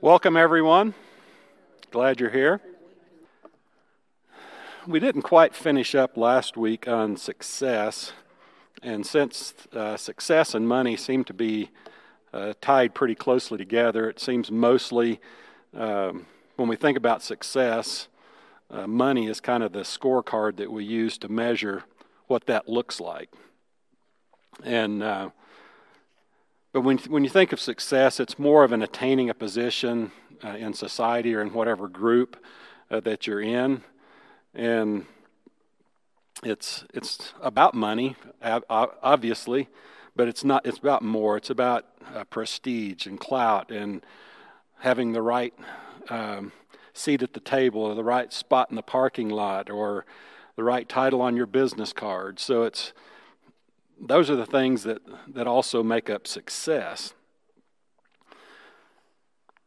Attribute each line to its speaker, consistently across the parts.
Speaker 1: Welcome, everyone. Glad you're here. We didn't quite finish up last week on success, and since uh, success and money seem to be uh, tied pretty closely together, it seems mostly um, when we think about success, uh, money is kind of the scorecard that we use to measure what that looks like. And uh, but when, when you think of success, it's more of an attaining a position uh, in society or in whatever group uh, that you're in. And it's, it's about money, obviously, but it's, not, it's about more. It's about uh, prestige and clout and having the right um, seat at the table or the right spot in the parking lot or the right title on your business card. So it's, those are the things that, that also make up success.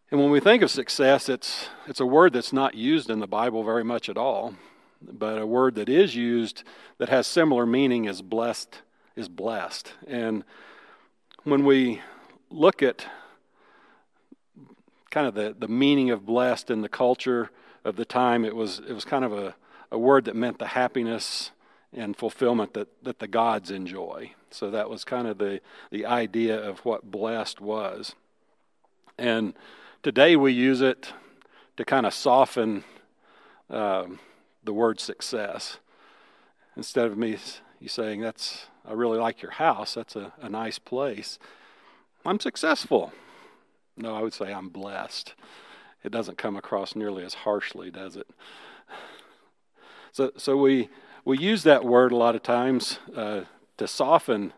Speaker 1: And when we think of success, it's, it's a word that's not used in the Bible very much at all, but a word that is used that has similar meaning is blessed is blessed. And when we look at kind of the, the meaning of blessed in the culture of the time, it was, it was kind of a, a word that meant the happiness and fulfillment that, that the gods enjoy. So that was kind of the, the idea of what blessed was. And today we use it to kind of soften um, the word success. Instead of me you saying, that's, I really like your house, that's a, a nice place, I'm successful. No, I would say I'm blessed. It doesn't come across nearly as harshly, does it? So, so we we use that word a lot of times uh, to soften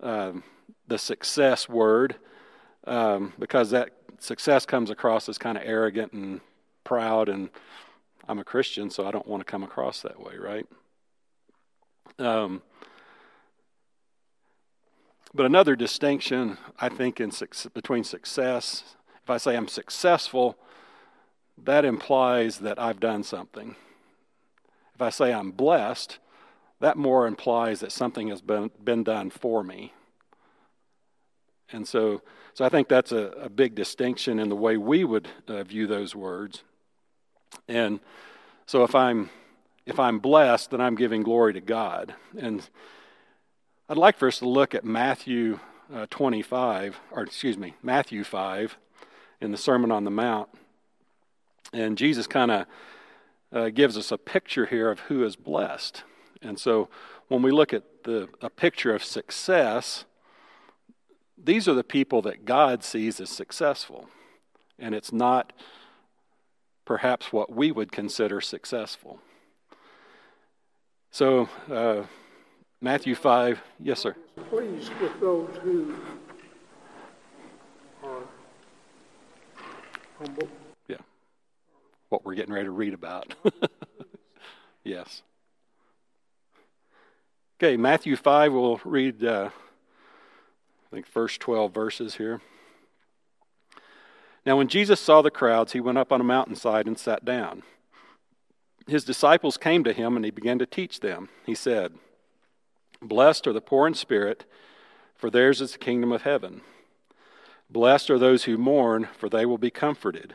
Speaker 1: um, the success word um, because that success comes across as kind of arrogant and proud, and I'm a Christian, so I don't want to come across that way, right? Um, but another distinction, I think, in between success, if I say I'm successful, that implies that I've done something. If I say I'm blessed, that more implies that something has been, been done for me. And so, so I think that's a, a big distinction in the way we would uh, view those words. And so if I'm if I'm blessed, then I'm giving glory to God. And I'd like for us to look at Matthew uh, 25, or excuse me, Matthew 5 in the Sermon on the Mount. And Jesus kind of uh, gives us a picture here of who is blessed. And so when we look at the, a picture of success, these are the people that God sees as successful. And it's not perhaps what we would consider successful. So, uh, Matthew 5, yes, sir.
Speaker 2: Pleased with those who are humble
Speaker 1: what we're getting ready to read about. yes. Okay, Matthew 5, we'll read, uh, I think, first 12 verses here. Now, when Jesus saw the crowds, he went up on a mountainside and sat down. His disciples came to him, and he began to teach them. He said, Blessed are the poor in spirit, for theirs is the kingdom of heaven. Blessed are those who mourn, for they will be comforted.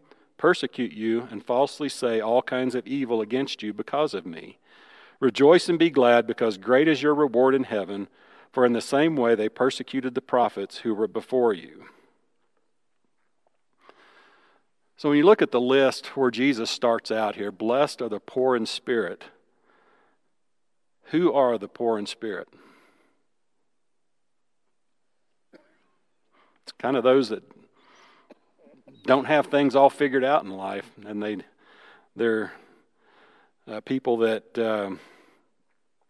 Speaker 1: persecute you, and falsely say all kinds of evil against you because of me. Rejoice and be glad, because great is your reward in heaven, for in the same way they persecuted the prophets who were before you. So when you look at the list where Jesus starts out here, blessed are the poor in spirit. Who are the poor in spirit? It's kind of those that don't have things all figured out in life, and they they're uh, people that um,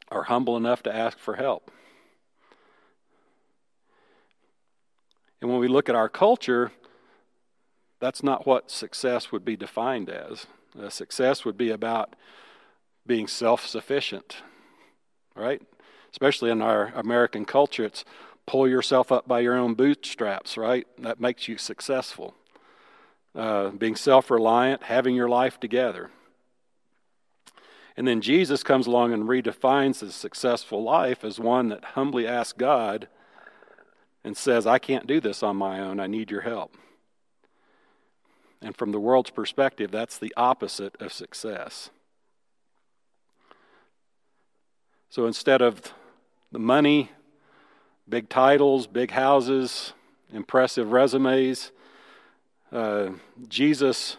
Speaker 1: are humble enough to ask for help. And when we look at our culture, that's not what success would be defined as. Uh, success would be about being self sufficient, right? Especially in our American culture, it's pull yourself up by your own bootstraps, right? That makes you successful. Uh, being self reliant, having your life together. And then Jesus comes along and redefines a successful life as one that humbly asks God and says, I can't do this on my own, I need your help. And from the world's perspective, that's the opposite of success. So instead of the money, big titles, big houses, impressive resumes, uh, Jesus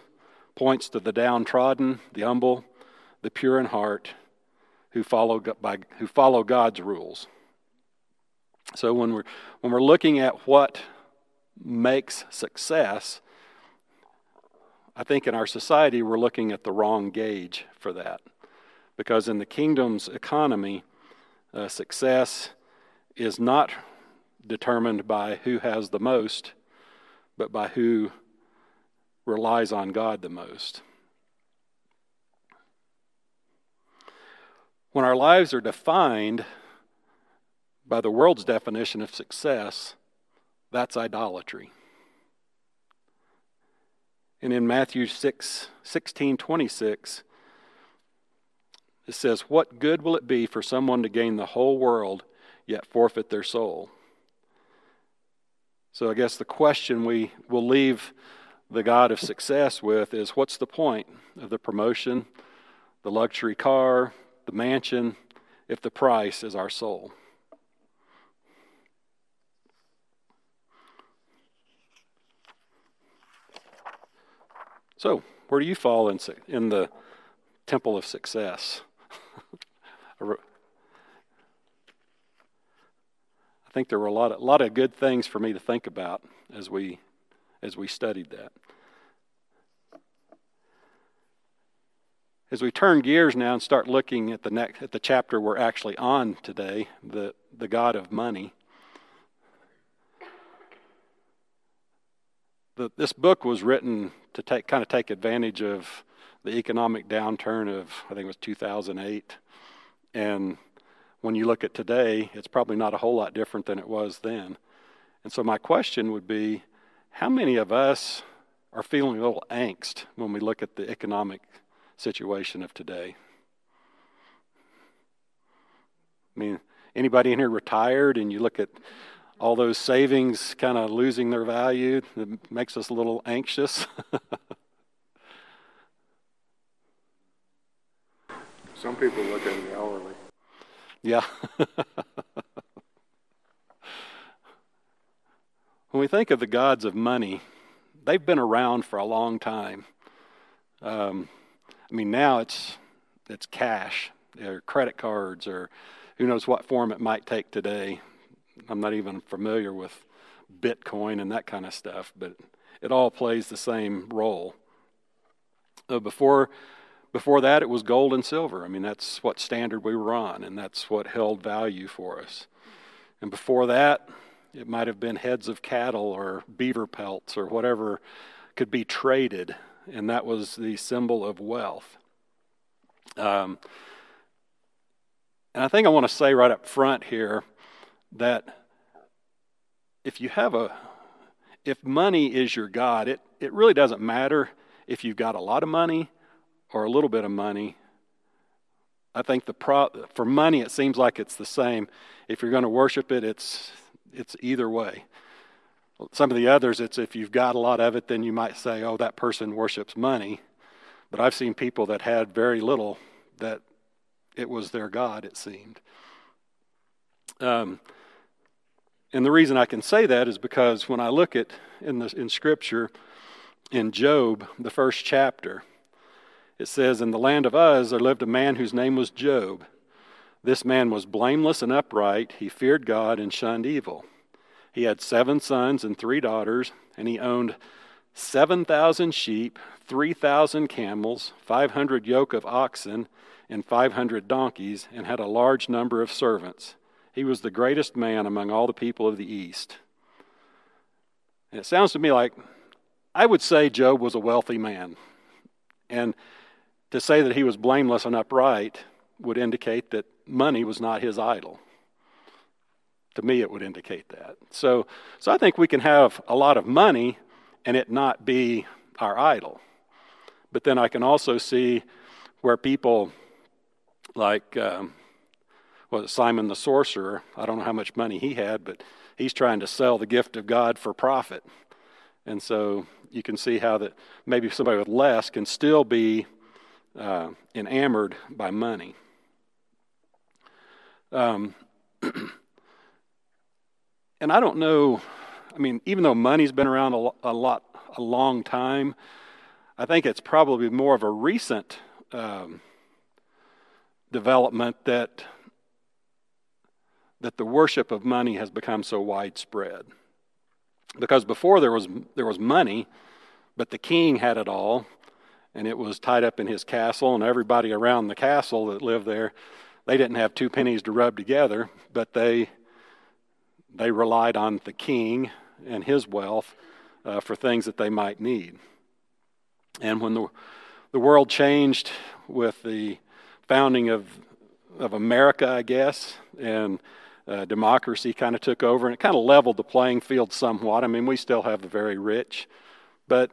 Speaker 1: points to the downtrodden, the humble, the pure in heart, who follow, by, who follow God's rules. So when we're, when we're looking at what makes success, I think in our society we're looking at the wrong gauge for that. Because in the kingdom's economy, uh, success is not determined by who has the most, but by who relies on God the most. When our lives are defined by the world's definition of success, that's idolatry. And in Matthew 6, 16 26, it says, What good will it be for someone to gain the whole world yet forfeit their soul? So I guess the question we will leave the God of success with is what's the point of the promotion, the luxury car, the mansion, if the price is our soul? So, where do you fall in, in the temple of success? I think there were a lot of, a lot of good things for me to think about as we, as we studied that. As we turn gears now and start looking at the next, at the chapter we're actually on today, the, the God of money. The, this book was written to take kind of take advantage of the economic downturn of I think it was 2008, and when you look at today, it's probably not a whole lot different than it was then. And so my question would be, how many of us are feeling a little angst when we look at the economic situation of today? I mean, anybody in here retired and you look at all those savings kind of losing their value. It makes us a little anxious.
Speaker 2: Some people look at it hourly.
Speaker 1: Yeah. when we think of the gods of money, they've been around for a long time. Um, I mean, now it's it's cash or credit cards or who knows what form it might take today. I'm not even familiar with Bitcoin and that kind of stuff, but it all plays the same role. Uh, before, before that, it was gold and silver. I mean, that's what standard we were on, and that's what held value for us. And before that, it might have been heads of cattle or beaver pelts or whatever could be traded, and that was the symbol of wealth. Um, and I think I want to say right up front here that if you have a if money is your god it, it really doesn't matter if you've got a lot of money or a little bit of money i think the pro, for money it seems like it's the same if you're going to worship it it's it's either way. Some of the others it's if you've got a lot of it then you might say oh that person worships money. But i've seen people that had very little that it was their god it seemed. Um, and the reason I can say that is because when I look at in the in Scripture, in Job, the first chapter, it says, In the land of Uz there lived a man whose name was Job. This man was blameless and upright. He feared God and shunned evil. He had seven sons and three daughters, and he owned 7,000 sheep, 3,000 camels, 500 yoke of oxen, and 500 donkeys, and had a large number of servants. He was the greatest man among all the people of the East. And it sounds to me like I would say Job was a wealthy man. And to say that he was blameless and upright would indicate that money was not his idol. To me, it would indicate that. So, so I think we can have a lot of money and it not be our idol. But then I can also see where people like um, was Simon the sorcerer. I don't know how much money he had, but he's trying to sell the gift of God for profit. And so you can see how that maybe somebody with less can still be uh, enamored by money. Um, and I don't know. I mean, even though money's been around a, a lot, a long time, I think it's probably more of a recent um, development that that the worship of money has become so widespread. Because before there was there was money, but the king had it all, and it was tied up in his castle, and everybody around the castle that lived there, they didn't have two pennies to rub together, but they they relied on the king and his wealth uh, for things that they might need. And when the the world changed with the founding of of America, I guess, and uh, democracy kind of took over, and it kind of leveled the playing field somewhat. I mean, we still have the very rich, but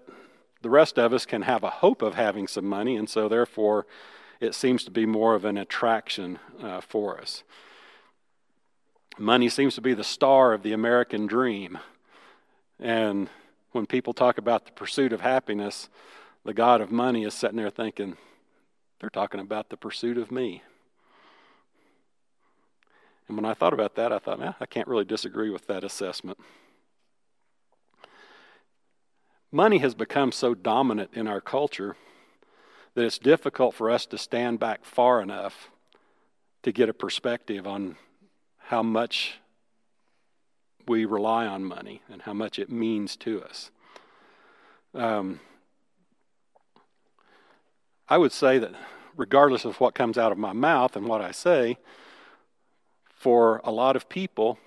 Speaker 1: the rest of us can have a hope of having some money, and so therefore it seems to be more of an attraction uh, for us. Money seems to be the star of the American dream. And when people talk about the pursuit of happiness, the God of money is sitting there thinking, they're talking about the pursuit of me. And when I thought about that, I thought, eh, I can't really disagree with that assessment. Money has become so dominant in our culture that it's difficult for us to stand back far enough to get a perspective on how much we rely on money and how much it means to us. Um, I would say that regardless of what comes out of my mouth and what I say, for a lot of people,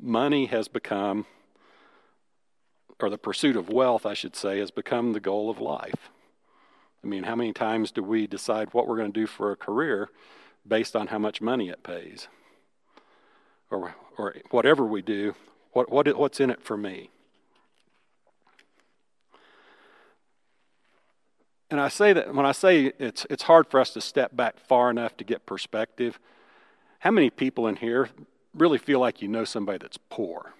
Speaker 1: money has become or the pursuit of wealth, I should say, has become the goal of life. I mean, how many times do we decide what we're going to do for a career based on how much money it pays? Or, or whatever we do, what, what, what's in it for me? And I say that when I say it's, it's hard for us to step back far enough to get perspective, how many people in here really feel like you know somebody that's poor?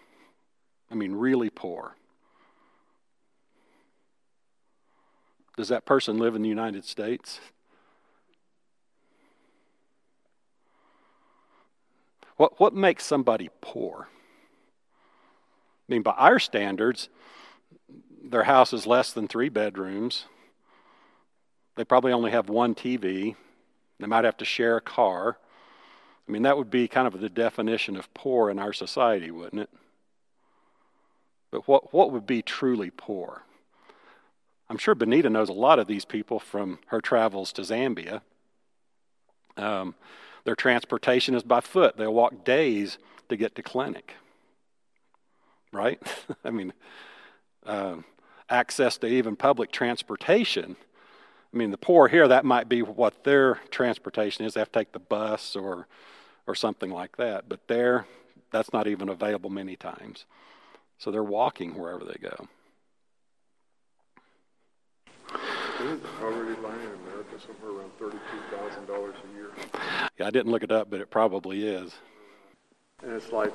Speaker 1: I mean, really poor. Does that person live in the United States? What, what makes somebody poor? I mean, by our standards, their house is less than three bedrooms. They probably only have one TV. They might have to share a car. I mean, that would be kind of the definition of poor in our society, wouldn't it? But what, what would be truly poor? I'm sure Benita knows a lot of these people from her travels to Zambia. Um, their transportation is by foot. They'll walk days to get to clinic. Right? I mean, uh, access to even public transportation. I mean, the poor here, that might be what their transportation is. They have to take the bus or, or something like that. But there, that's not even available many times. So they're walking wherever they go.
Speaker 2: Isn't poverty line in America somewhere around thirty-two thousand dollars a year?
Speaker 1: Yeah, I didn't look it up, but it probably is.
Speaker 2: And it's like,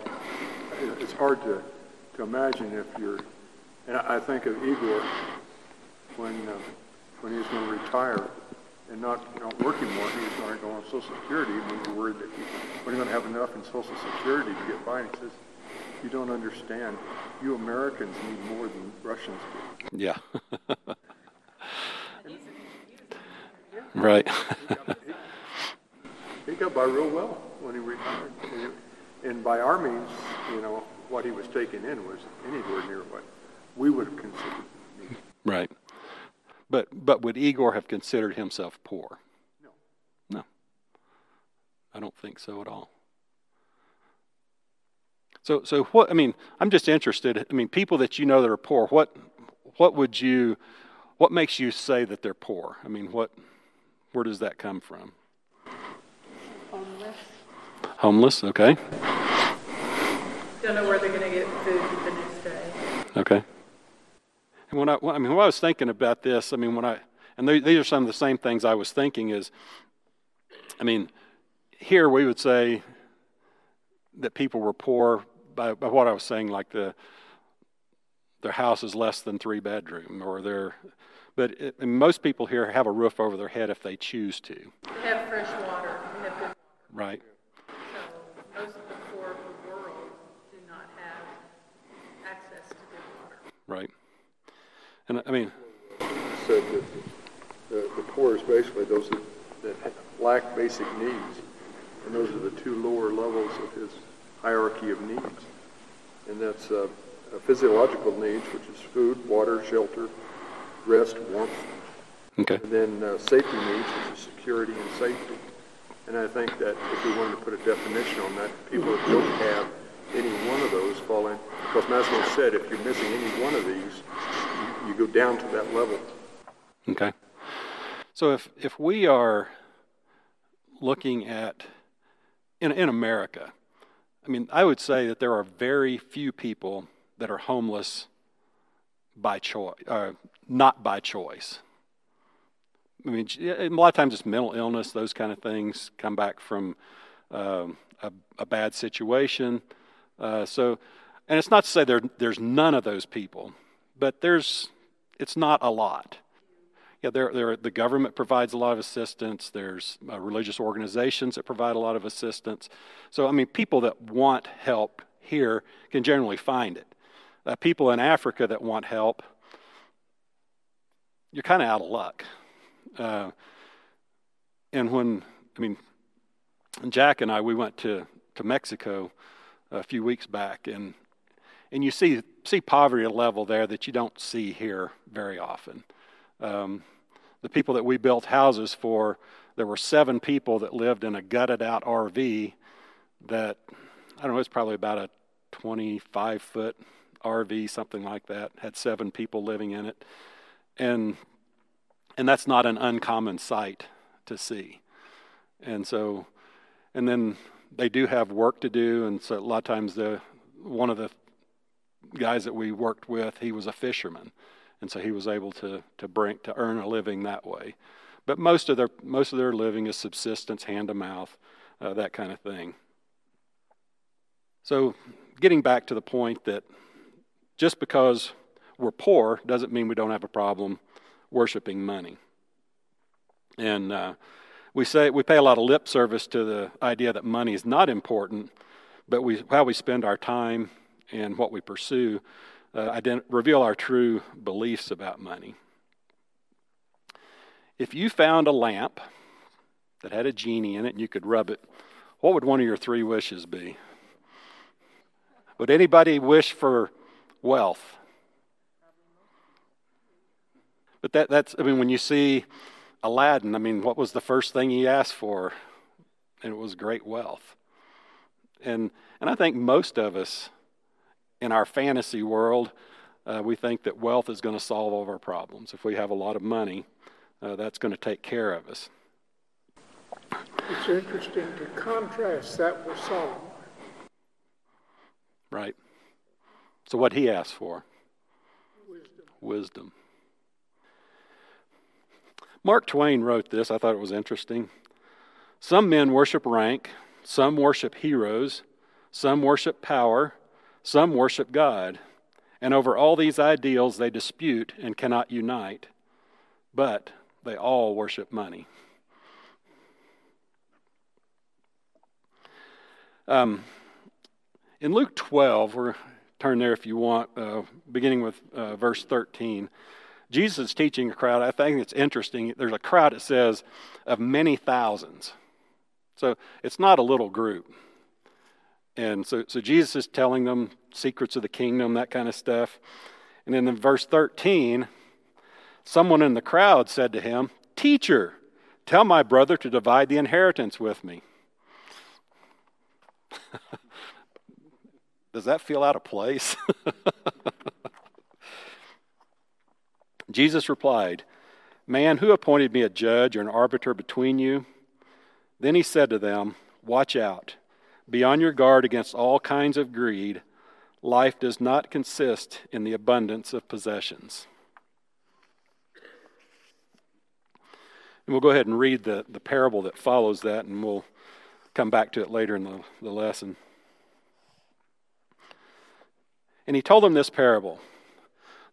Speaker 2: it's hard to, to imagine if you're, and I think of Igor when, uh, when he was going to retire and not, not working more, he was going to go on Social Security, and we were worried that he wasn't going to have enough in Social Security to get by. And he says, you don't understand. You Americans need more than Russians do.
Speaker 1: Yeah. Right.
Speaker 2: he got by real well when he retired. And, and by our means, you know, what he was taking in was anywhere near what we would have considered.
Speaker 1: Right. But but would Igor have considered himself poor?
Speaker 2: No.
Speaker 1: No. I don't think so at all. So so what I mean, I'm just interested. I mean, people that you know that are poor, what what would you, what makes you say that they're poor? I mean, what, where does that come from?
Speaker 3: Homeless.
Speaker 1: Homeless, okay.
Speaker 3: Don't know where they're going to get food the next day.
Speaker 1: Okay. And when I, I mean, when I was thinking about this, I mean, when I, and these are some of the same things I was thinking is, I mean, here we would say that people were poor by, by what I was saying, like the, their house is less than three bedroom or their, but it, most people here have a roof over their head if they choose to.
Speaker 3: They have fresh water. They have good
Speaker 1: Right.
Speaker 3: So most of the poor of the world do not have access to good water.
Speaker 1: Right. And I mean,
Speaker 2: said that the, the poor is basically those that, that lack basic needs. And those are the two lower levels of his hierarchy of needs. And that's uh, uh, physiological needs, which is food, water, shelter, rest, warmth.
Speaker 1: okay.
Speaker 2: And then uh, safety needs, which is security and safety. And I think that if we wanted to put a definition on that, people that don't have any one of those fall in. Because Maslow said if you're missing any one of these, you, you go down to that level.
Speaker 1: Okay. So if, if we are looking at, in, in America, I mean, I would say that there are very few people that are homeless by choice, uh, not by choice. I mean, a lot of times it's mental illness, those kind of things come back from um, a, a, bad situation. Uh, so, and it's not to say there, there's none of those people, but there's, it's not a lot. Yeah, there, there, the government provides a lot of assistance. There's uh, religious organizations that provide a lot of assistance. So, I mean, people that want help here can generally find it. Uh, people in Africa that want help, you're kind of out of luck. Uh, and when, I mean, Jack and I, we went to, to Mexico a few weeks back, and, and you see, see poverty level there that you don't see here very often. Um, the people that we built houses for, there were seven people that lived in a gutted out RV that, I don't know, it's probably about a 25 foot RV, something like that, had seven people living in it. And and that's not an uncommon sight to see. And so, and then they do have work to do, and so a lot of times the one of the guys that we worked with, he was a fisherman, and so he was able to to bring to earn a living that way. But most of their most of their living is subsistence, hand to mouth, uh, that kind of thing. So, getting back to the point that just because we're poor doesn't mean we don't have a problem worshiping money. And uh, we say we pay a lot of lip service to the idea that money is not important, but we, how we spend our time and what we pursue uh, ident- reveal our true beliefs about money. If you found a lamp that had a genie in it and you could rub it, what would one of your three wishes be? Would anybody wish for wealth? But that, that's, I mean, when you see Aladdin, I mean, what was the first thing he asked for? And it was great wealth. And, and I think most of us in our fantasy world, uh, we think that wealth is going to solve all of our problems. If we have a lot of money, uh, that's going to take care of us.
Speaker 4: It's interesting to contrast that with Solomon.
Speaker 1: Right. So, what he asked for?
Speaker 4: Wisdom.
Speaker 1: Wisdom. Mark Twain wrote this. I thought it was interesting. Some men worship rank, some worship heroes, some worship power, some worship God. And over all these ideals they dispute and cannot unite, but they all worship money. Um, in Luke 12, we're turn there if you want, uh, beginning with uh, verse 13. Jesus is teaching a crowd. I think it's interesting. There's a crowd that says of many thousands. So it's not a little group. And so, so Jesus is telling them secrets of the kingdom, that kind of stuff. And then in verse 13, someone in the crowd said to him, Teacher, tell my brother to divide the inheritance with me. Does that feel out of place? Jesus replied, Man, who appointed me a judge or an arbiter between you? Then he said to them, Watch out. Be on your guard against all kinds of greed. Life does not consist in the abundance of possessions. And we'll go ahead and read the, the parable that follows that, and we'll come back to it later in the, the lesson. And he told them this parable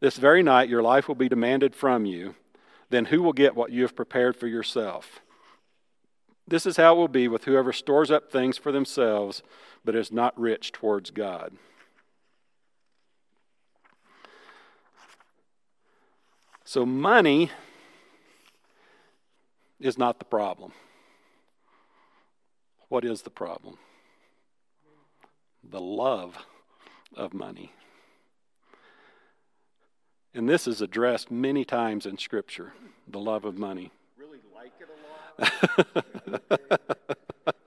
Speaker 1: this very night your life will be demanded from you. Then who will get what you have prepared for yourself? This is how it will be with whoever stores up things for themselves, but is not rich towards God. So, money is not the problem. What is the problem? The love of money. And this is addressed many times in Scripture the love of money.
Speaker 5: Really like it a lot?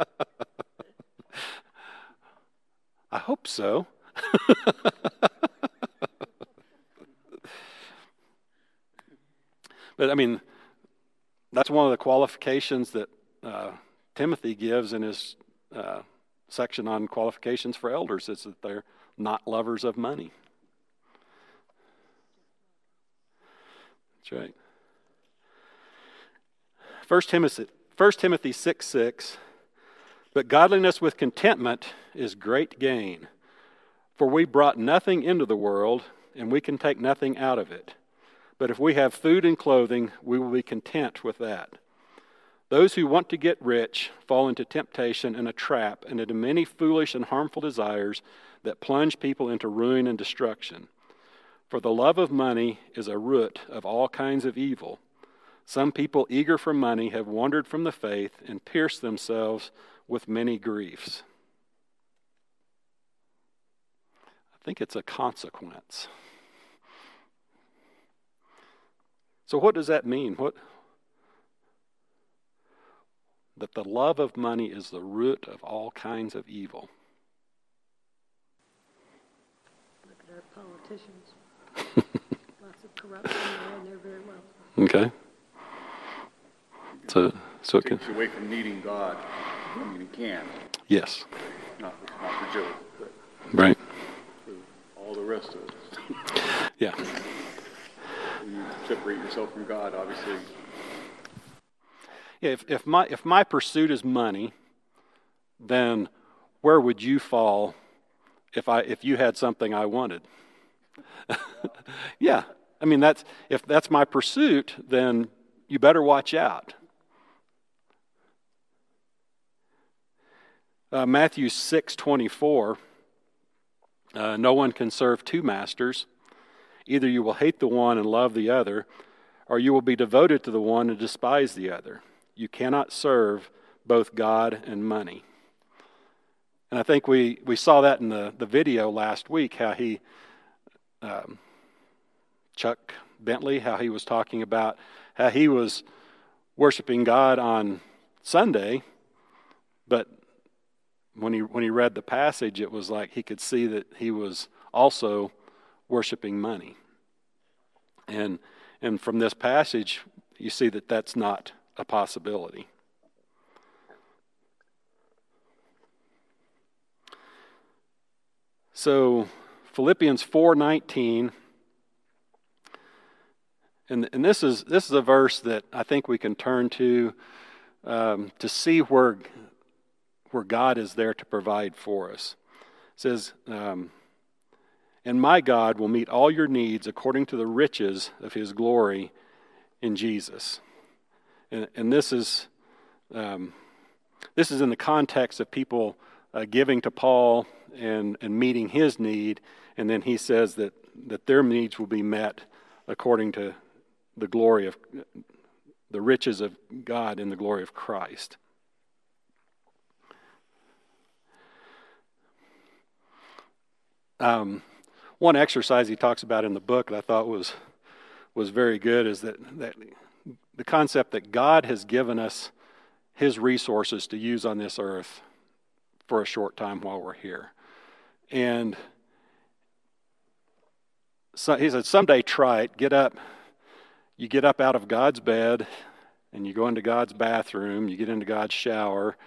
Speaker 1: I hope so. but I mean, that's one of the qualifications that uh, Timothy gives in his uh, section on qualifications for elders is that they're not lovers of money. That's right. 1 Timothy, 1 Timothy 6 6. But godliness with contentment is great gain. For we brought nothing into the world, and we can take nothing out of it. But if we have food and clothing, we will be content with that. Those who want to get rich fall into temptation and a trap and into many foolish and harmful desires that plunge people into ruin and destruction. For the love of money is a root of all kinds of evil. Some people eager for money have wandered from the faith and pierced themselves with many griefs. I think it's a consequence. So, what does that mean? What, that the love of money is the root of all kinds of evil.
Speaker 6: Look at our politicians. Lots there, and they're very well.
Speaker 1: Okay. So, so it can,
Speaker 5: Takes you away from needing God. I mean, it can,
Speaker 1: yes,
Speaker 5: not, not for Joe, but
Speaker 1: right,
Speaker 5: for all the rest of us.
Speaker 1: yeah,
Speaker 5: When you separate yourself from God, obviously,
Speaker 1: yeah. If, if my if my pursuit is money, then where would you fall if I if you had something I wanted? yeah, I mean that's if that's my pursuit, then you better watch out. Uh, Matthew six twenty four. Uh, no one can serve two masters. Either you will hate the one and love the other, or you will be devoted to the one and despise the other. You cannot serve both God and money. And I think we, we saw that in the, the video last week, how he, um, Chuck Bentley, how he was talking about how he was worshiping God on Sunday, but when he, when he read the passage, it was like he could see that he was also worshiping money. And, and from this passage, you see that that's not a possibility. So Philippians 4:19 and, and this is this is a verse that I think we can turn to um, to see where where God is there to provide for us. It says, um, "And my God will meet all your needs according to the riches of His glory in Jesus." And, and this is um, this is in the context of people uh, giving to Paul and, and meeting his need, and then he says that, that their needs will be met according to the glory of the riches of God in the glory of Christ. Um, one exercise he talks about in the book that I thought was was very good is that, that the concept that God has given us his resources to use on this earth for a short time while we're here. And so he said, someday try it. Get up. You get up out of God's bed and you go into God's bathroom. You get into God's shower.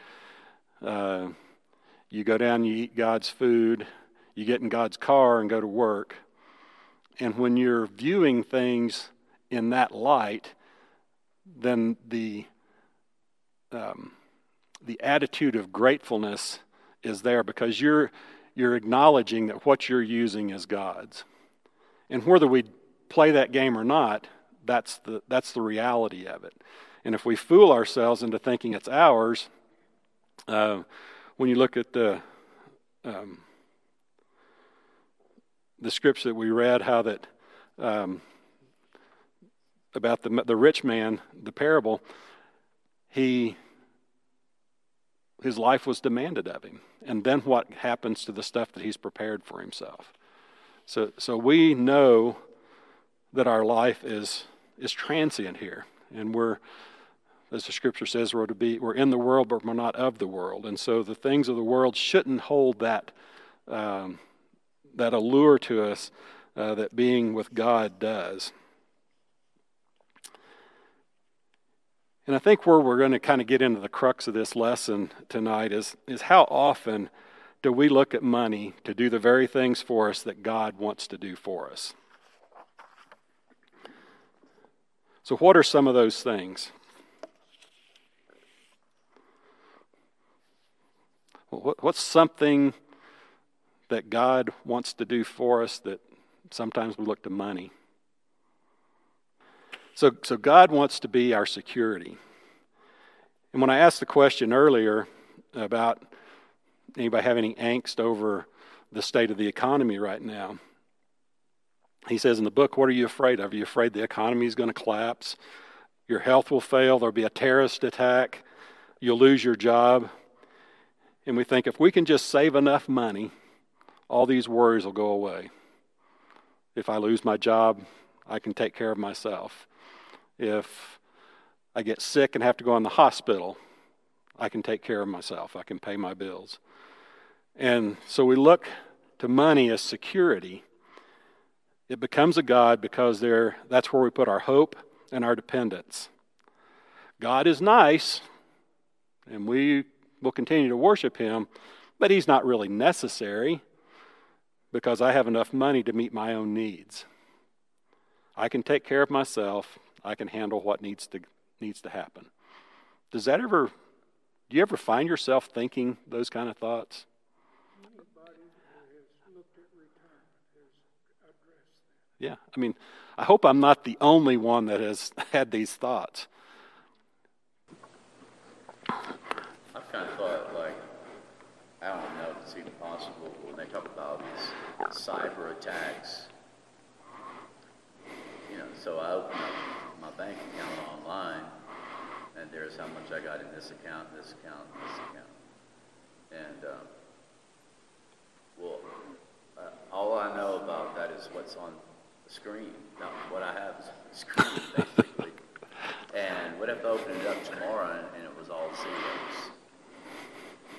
Speaker 1: Uh, you go down, you eat God's food. You get in God's car and go to work. And when you're viewing things in that light, then the um, the attitude of gratefulness is there because you're you're acknowledging that what you're using is God's. And whether we play that game or not, that's the, that's the reality of it. And if we fool ourselves into thinking it's ours, uh, when you look at the, um, the scripture that we read, how that um, about the, the rich man, the parable, he his life was demanded of him. And then what happens to the stuff that he's prepared for himself? So, so we know that our life is, is transient here. And we're, as the scripture says, we're to be, we're in the world, but we're not of the world. And so the things of the world shouldn't hold that, um, that allure to us uh, that being with God does. And I think where we're going to kind of get into the crux of this lesson tonight is, is how often do we look at money to do the very things for us that God wants to do for us? So, what are some of those things? What's something that God wants to do for us that sometimes we look to money? So, so God wants to be our security. And when I asked the question earlier about Anybody have any angst over the state of the economy right now? He says in the book, What are you afraid of? Are you afraid the economy is going to collapse? Your health will fail? There'll be a terrorist attack? You'll lose your job? And we think if we can just save enough money, all these worries will go away. If I lose my job, I can take care of myself. If I get sick and have to go in the hospital, I can take care of myself. I can pay my bills. And so we look to money as security. It becomes a God because there, that's where we put our hope and our dependence. God is nice, and we will continue to worship Him, but He's not really necessary because I have enough money to meet my own needs. I can take care of myself, I can handle what needs to, needs to happen. Does that ever, do you ever find yourself thinking those kind of thoughts? Yeah, I mean, I hope I'm not the only one that has had these thoughts.
Speaker 7: I've kind of thought, like, I don't know if it's even possible when they talk about these cyber attacks. You know, so I open up my bank account online, and there's how much I got in this account, this account, this account. And, um, well, uh, all I know about that is what's on screen. Now, what I have is a screen, basically. and what if I opened it up tomorrow and, and it was all zeros?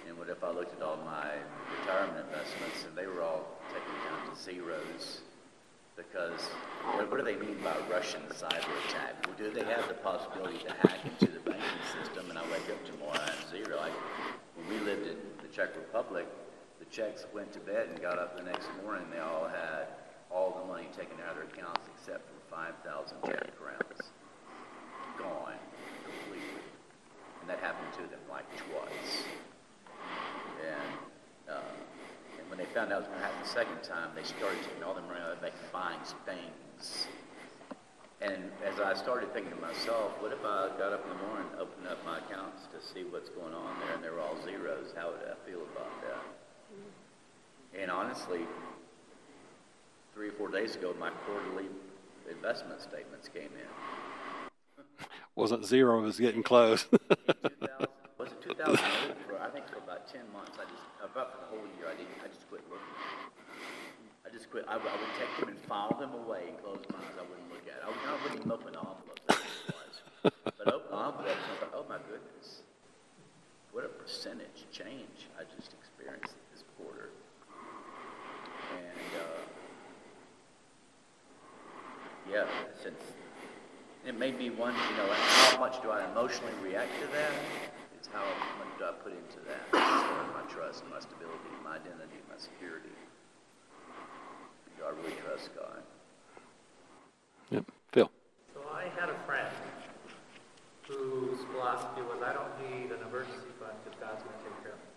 Speaker 7: And what if I looked at all my retirement investments and they were all taken down to zeros? Because what, what do they mean by Russian cyber attack? Well, do they have the possibility to hack into the banking system and I wake up tomorrow and zero? Like when we lived in the Czech Republic, the Czechs went to bed and got up the next morning, they all had all the money taken out of their accounts except for 5,000 Czech crowns. Gone completely. And that happened to them like twice. And, uh, and when they found out it was going to happen the second time, they started taking all their money out back and buying things. And as I started thinking to myself, what if I got up in the morning, opened up my accounts to see what's going on there, and they were all zeros? How would I feel about that? And honestly, three or four days ago, my quarterly investment statements came in.
Speaker 1: Wasn't zero, it was getting close.
Speaker 7: was it 2008? I think for about 10 months, I just, uh, about for the whole year, I didn't, I just quit looking. I just quit, I, would- I would take them and file them away and close mine, I wouldn't look at it. I would- I wouldn't even open envelopes, that's what it was. But open envelopes, I thought, oh my goodness, what a percentage change I just experienced this quarter. And, uh, yeah, since, it made me wonder, you know, how much do I emotionally react to that? It's how much do I put into that? As far as my trust, my stability, my identity, my security. Do I really trust God?
Speaker 1: Yep. Phil.
Speaker 8: So I had a friend whose philosophy was, I don't need an emergency fund because God's going to take care of me.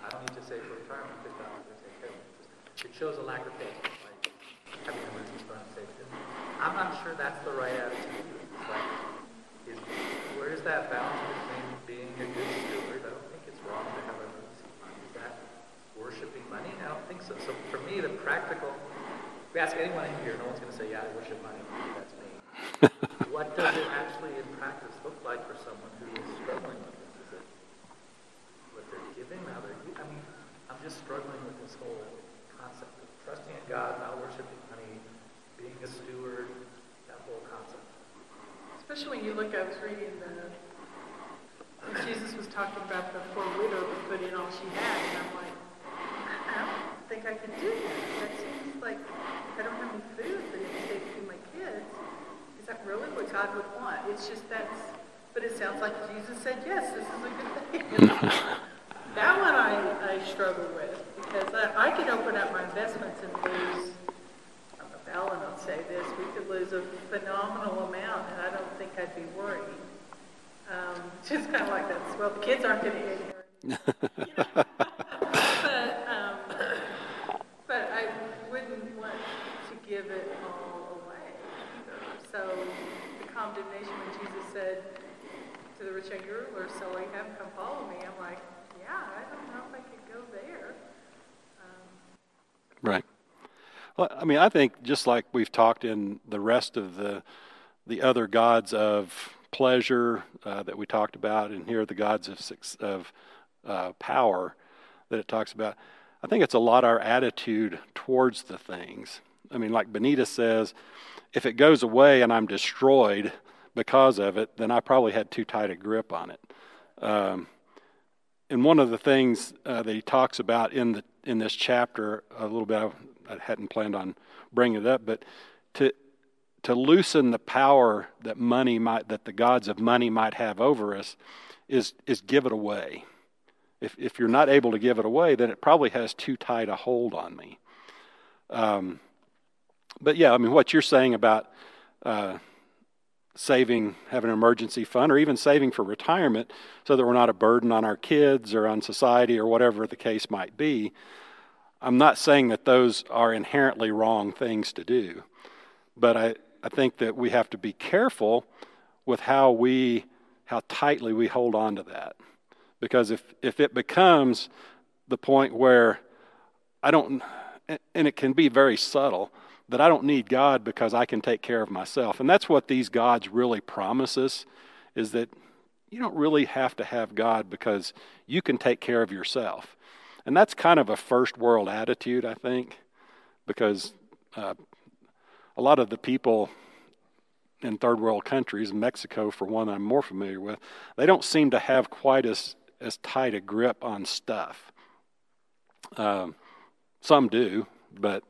Speaker 8: I don't need to save for retirement because God's going to take care of me. It shows a lack of faith, like having an emergency fund saved. I'm not sure that's the right attitude. It's like, is, that balance between being a good steward? I don't think it's wrong to have emergency fund. Is that worshiping money? I don't think so. So for me, the practical, if we ask anyone in here, no one's going to say, yeah, I worship money. That's me. what does it actually in practice look like for someone who is struggling with this? Is it what they're giving, how they're, I mean, I'm just struggling with this whole concept of trusting in God, not worshiping money, being a steward, that whole concept.
Speaker 3: Especially when you look, I was reading the, when Jesus was talking about the poor widow who put in all she had, and I'm like, I don't think I can do that. That seems like I don't have any food, but it's safe to feed my kids. Is that really what God would want? It's just that's, but it sounds like Jesus said, yes, this is a good thing. that one I, I struggle with because I, I could open up my investments and lose I don't know if Alan will say this, we could lose a phenomenal amount, and I don't think I'd be worried. Um, just kind of like that, well, the kids aren't going to inherit. But, um, but I wouldn't want to give it all away either. So the condemnation when Jesus said to the rich young ruler, you have come follow me, I'm like, yeah, I don't know if I could go there. Um,
Speaker 1: Right. Well, I mean, I think just like we've talked in the rest of the the other gods of pleasure uh, that we talked about, and here the gods of of uh, power that it talks about. I think it's a lot our attitude towards the things. I mean, like Benita says, if it goes away and I'm destroyed because of it, then I probably had too tight a grip on it. Um, and one of the things uh, that he talks about in the in this chapter a little bit, I hadn't planned on bringing it up, but to to loosen the power that money might that the gods of money might have over us is is give it away. If if you're not able to give it away, then it probably has too tight a hold on me. Um, but yeah, I mean, what you're saying about uh, saving, having an emergency fund, or even saving for retirement so that we're not a burden on our kids or on society or whatever the case might be. I'm not saying that those are inherently wrong things to do, but I, I think that we have to be careful with how we, how tightly we hold on to that. Because if, if it becomes the point where I don't, and it can be very subtle, that I don't need God because I can take care of myself. And that's what these gods really promise us is that you don't really have to have God because you can take care of yourself. And that's kind of a first world attitude, I think, because uh, a lot of the people in third world countries, Mexico for one I'm more familiar with, they don't seem to have quite as, as tight a grip on stuff. Um, some do, but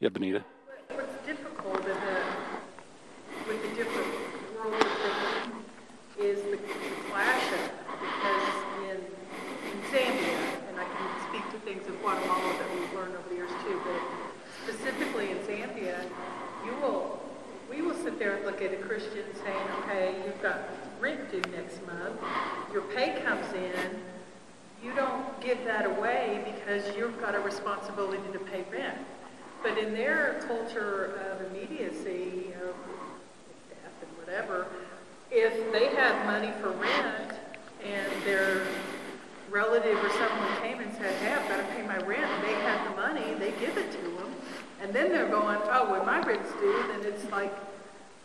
Speaker 1: yeah, Benita.
Speaker 3: What's difficult in the, with the different worlds of thinking is the, the clash of it. Because in, in Zambia, and I can speak to things in Guatemala that we've learned over the years too, but specifically in Zambia, you will, we will sit there Christian saying, okay, you've got rent due next month, your pay comes in, you don't give that away because you've got a responsibility to pay rent. But in their culture of immediacy, of death and whatever, if they have money for rent and their relative or someone came and said, hey, I've got to pay my rent, they have the money, they give it to them, And then they're going, oh, when my ribs do, then it's like,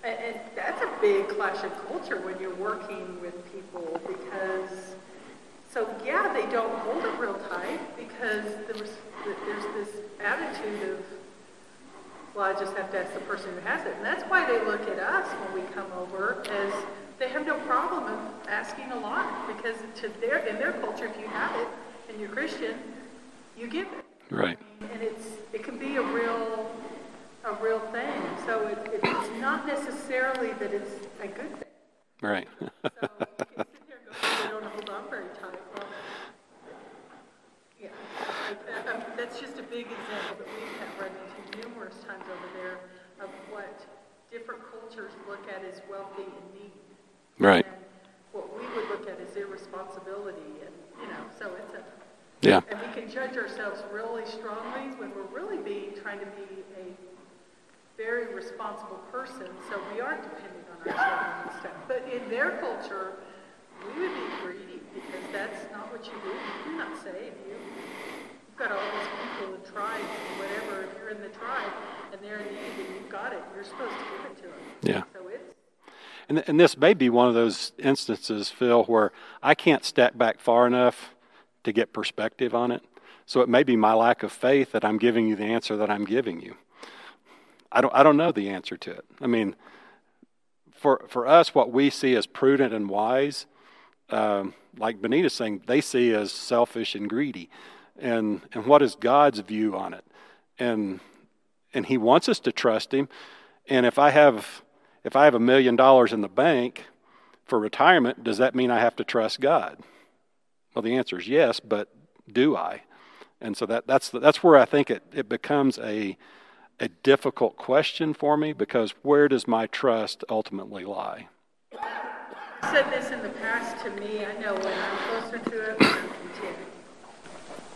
Speaker 3: and, and that's a big clash of culture when you're working with people because, so yeah, they don't hold it real tight because there's, there's this attitude of, well, I just have to ask the person who has it. And that's why they look at us when we come over as they have no problem of asking a lot because to their, in their culture, if you have it and you're Christian, you give it.
Speaker 1: Right.
Speaker 3: And it's, it can be a real, a real thing. So it, it's not necessarily that it's a good thing.
Speaker 1: Right.
Speaker 3: So you can sit there and go, "Oh, they don't hold on very tight. Well, yeah, like, um, that's just a big example that we've had run into numerous times over there of what different cultures look at as wealthy and needy.
Speaker 1: Right.
Speaker 3: And what we would look at as irresponsibility and, you know, so it's a,
Speaker 1: Yeah.
Speaker 3: and we can judge ourselves really strongly when we're really being, trying to be a very responsible person, so we aren't depending on our children and stuff. But in their culture, we would be greedy because that's not what you do. You do not save. You, you've got all these people and tribes and whatever. If you're in the tribe and they're in need and you've got it, you're supposed to give it to them.
Speaker 1: Yeah.
Speaker 3: So it's
Speaker 1: And, and this may be one of those instances, Phil, where I can't step back far enough to get perspective on it. So it may be my lack of faith that I'm giving you the answer that I'm giving you. I don't, I don't know the answer to it. I mean, for, for us, what we see as prudent and wise, um, like Benita's saying, they see as selfish and greedy. And, and what is God's view on it? And, and He wants us to trust Him. And if I have if I have a million dollars in the bank for retirement, does that mean I have to trust God? Well, the answer is yes, but do I? And so that, that's, that's where I think it, it becomes a, a difficult question for me because where does my trust ultimately lie?
Speaker 3: I've said this in the past to me. I know when I'm closer to it, I'm content.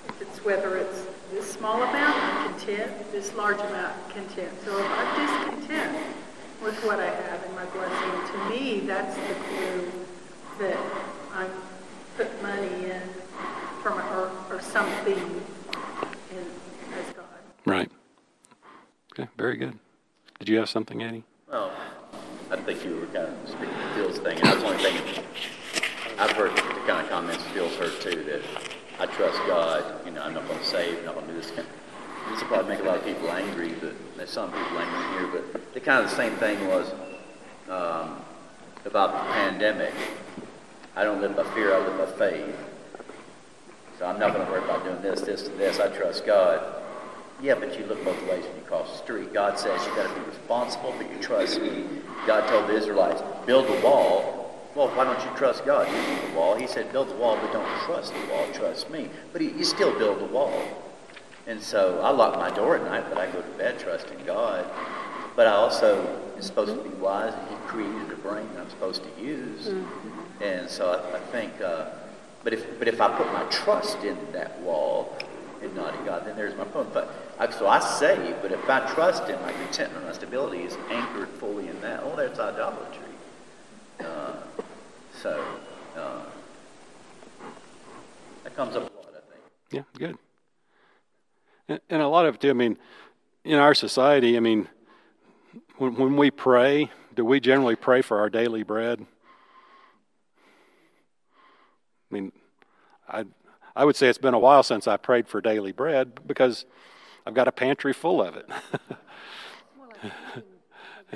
Speaker 3: If it's whether it's this small amount, I'm content. This large amount, I'm content. So if I'm discontent with what I have in my blessing, to me, that's the clue that I put money in from or, or something in as God.
Speaker 1: Right. Okay, very good. Did you have something, Eddie?
Speaker 7: Well, I think you were kind of speaking to Phil's thing, and I was only thinking, I've heard the kind of comments Phil's heard too, that I trust God, you know, I'm not gonna save, I'm not gonna do this. This will probably make a lot of people angry, but there's some people angry here, but the kind of the same thing was, um, about the pandemic. I don't live by fear, I live by faith. So I'm not gonna worry about doing this, this, and this, I trust God. Yeah, but you look both ways when you cross the street. God says you got to be responsible, but you trust me. God told the Israelites, build a wall. Well, why don't you trust God? You build the wall. He said, build the wall, but don't trust the wall. Trust me. But he, you still build the wall. And so I lock my door at night, but I go to bed trusting God. But I also am supposed to be wise, and He created a brain that I'm supposed to use. And so I, I think, uh, but if but if I put my trust in that wall and not in God, then there's my point. But so I say, but if I trust in my contentment, my stability is anchored fully in that. Oh, that's idolatry. Uh, so uh, that comes up a lot, I think.
Speaker 1: Yeah, good. And, and a lot of it too, I mean, in our society, I mean, when, when we pray, do we generally pray for our daily bread? I mean, I, I would say it's been a while since I prayed for daily bread because I've got a pantry full of it.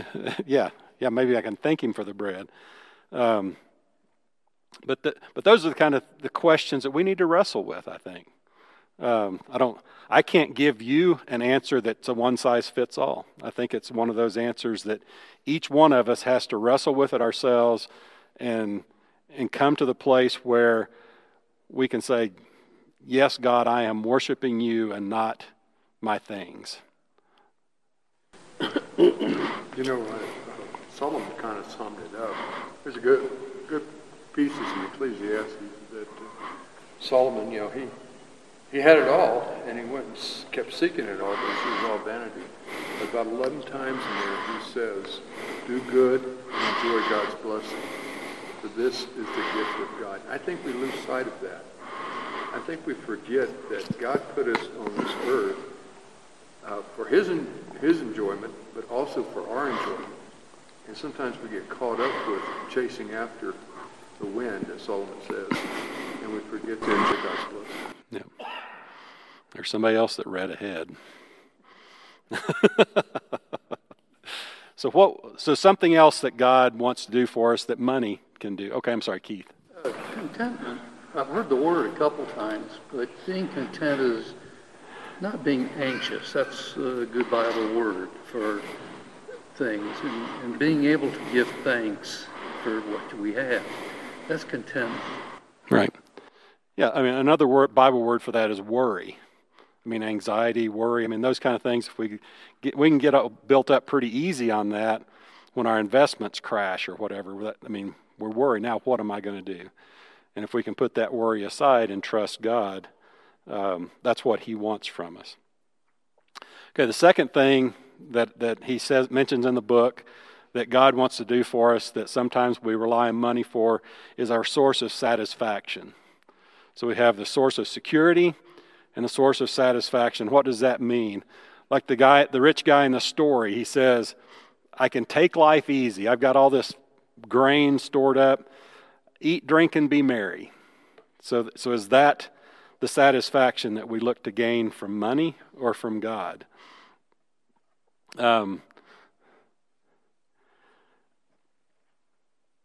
Speaker 1: yeah, yeah, maybe I can thank him for the bread. Um, but the, but those are the kind of the questions that we need to wrestle with. I think. Um, I don't. I can't give you an answer that's a one size fits all. I think it's one of those answers that each one of us has to wrestle with it ourselves, and and come to the place where we can say, "Yes, God, I am worshiping you and not my things."
Speaker 2: You know, uh, Solomon kind of summed it up. There's a good, good pieces in Ecclesiastes that uh, Solomon, you know, he he had it all, and he went and kept seeking it all, but it was all vanity. But About 11 times in there, he says, "Do good and enjoy God's blessing, for this is the gift of God." I think we lose sight of that. I think we forget that God put us on this earth uh, for his, en- his enjoyment, but also for our enjoyment. And sometimes we get caught up with chasing after the wind, as Solomon says, and we forget to enjoy God's blessing.
Speaker 1: Yep. There's somebody else that read ahead. so what? So something else that God wants to do for us that money can do. Okay, I'm sorry, Keith.
Speaker 9: Uh, contentment. I've heard the word a couple times, but being content is not being anxious. That's a good Bible word for things, and, and being able to give thanks for what we have. That's contentment.
Speaker 1: Right. Yeah, I mean, another word, Bible word for that is worry. I mean, anxiety, worry. I mean, those kind of things. If we get, we can get built up pretty easy on that when our investments crash or whatever. I mean, we're worried now. What am I going to do? And if we can put that worry aside and trust God, um, that's what He wants from us. Okay, the second thing that that He says mentions in the book that God wants to do for us that sometimes we rely on money for is our source of satisfaction. So we have the source of security and the source of satisfaction. What does that mean? Like the guy, the rich guy in the story, he says, I can take life easy. I've got all this grain stored up. Eat, drink, and be merry. So, so is that the satisfaction that we look to gain from money or from God? Um,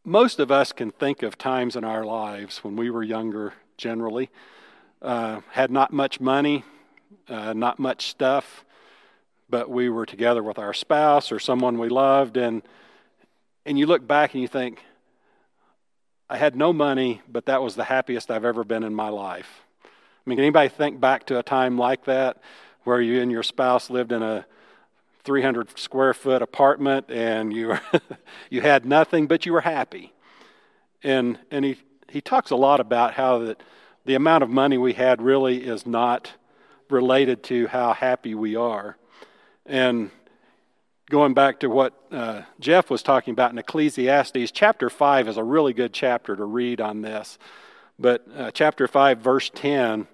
Speaker 1: most of us can think of times in our lives when we were younger, generally, uh, had not much money, uh, not much stuff, but we were together with our spouse or someone we loved, and and you look back and you think, I had no money, but that was the happiest I've ever been in my life. Mean, can anybody think back to a time like that where you and your spouse lived in a 300 square foot apartment and you were you had nothing but you were happy? And and he he talks a lot about how that the amount of money we had really is not related to how happy we are. And going back to what uh, jeff was talking about in ecclesiastes chapter 5 is a really good chapter to read on this. But uh, chapter 5 verse 10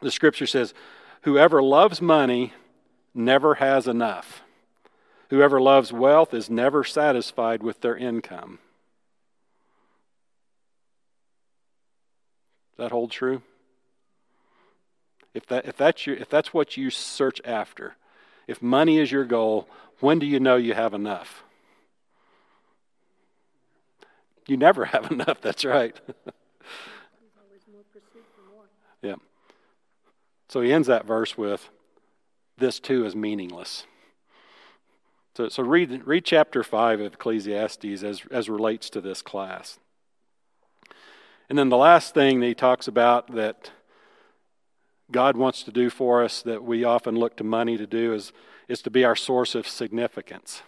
Speaker 1: the scripture says whoever loves money never has enough. Whoever loves wealth is never satisfied with their income. Does that hold true? If, that, if, that's your, if that's what you search after, if money is your goal, when do you know you have enough? You never have enough, that's right. yeah. So he ends that verse with this too is meaningless. So, so read, read chapter 5 of Ecclesiastes as, as relates to this class. And then the last thing that he talks about that God wants to do for us that we often look to money to do is, is to be our source of significance.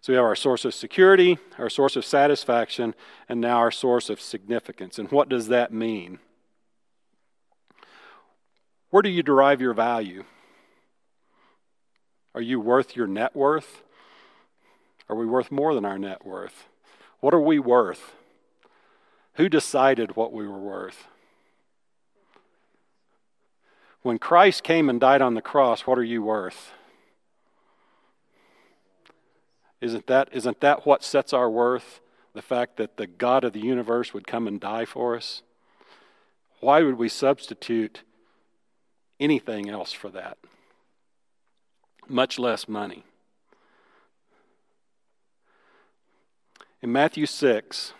Speaker 1: So we have our source of security, our source of satisfaction, and now our source of significance. And what does that mean? Where do you derive your value? Are you worth your net worth? Are we worth more than our net worth? What are we worth? Who decided what we were worth? When Christ came and died on the cross, what are you worth? Isn't that, isn't that what sets our worth? The fact that the God of the universe would come and die for us? Why would we substitute anything else for that? much less money. In Matthew 6,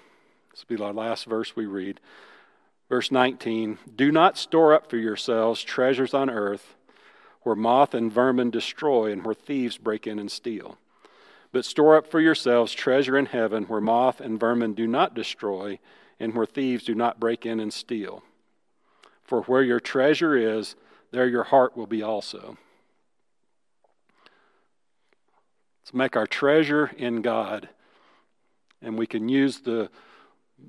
Speaker 1: this will be our last verse we read, verse 19 Do not store up for yourselves treasures on earth where moth and vermin destroy and where thieves break in and steal. But store up for yourselves treasure in heaven where moth and vermin do not destroy and where thieves do not break in and steal. For where your treasure is, there your heart will be also. Let's make our treasure in God, and we can use the,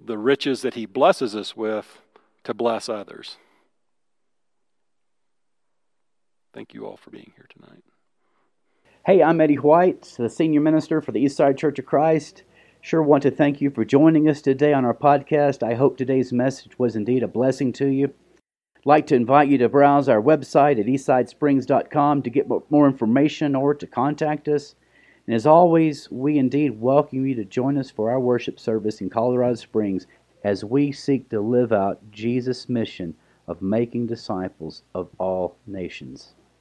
Speaker 1: the riches that He blesses us with to bless others. Thank you all for being here tonight.
Speaker 10: Hey, I'm Eddie White, the senior minister for the Eastside Church of Christ. Sure want to thank you for joining us today on our podcast. I hope today's message was indeed a blessing to you. Like to invite you to browse our website at eastsidesprings.com to get more information or to contact us. And as always, we indeed welcome you to join us for our worship service in Colorado Springs as we seek to live out Jesus' mission of making disciples of all nations.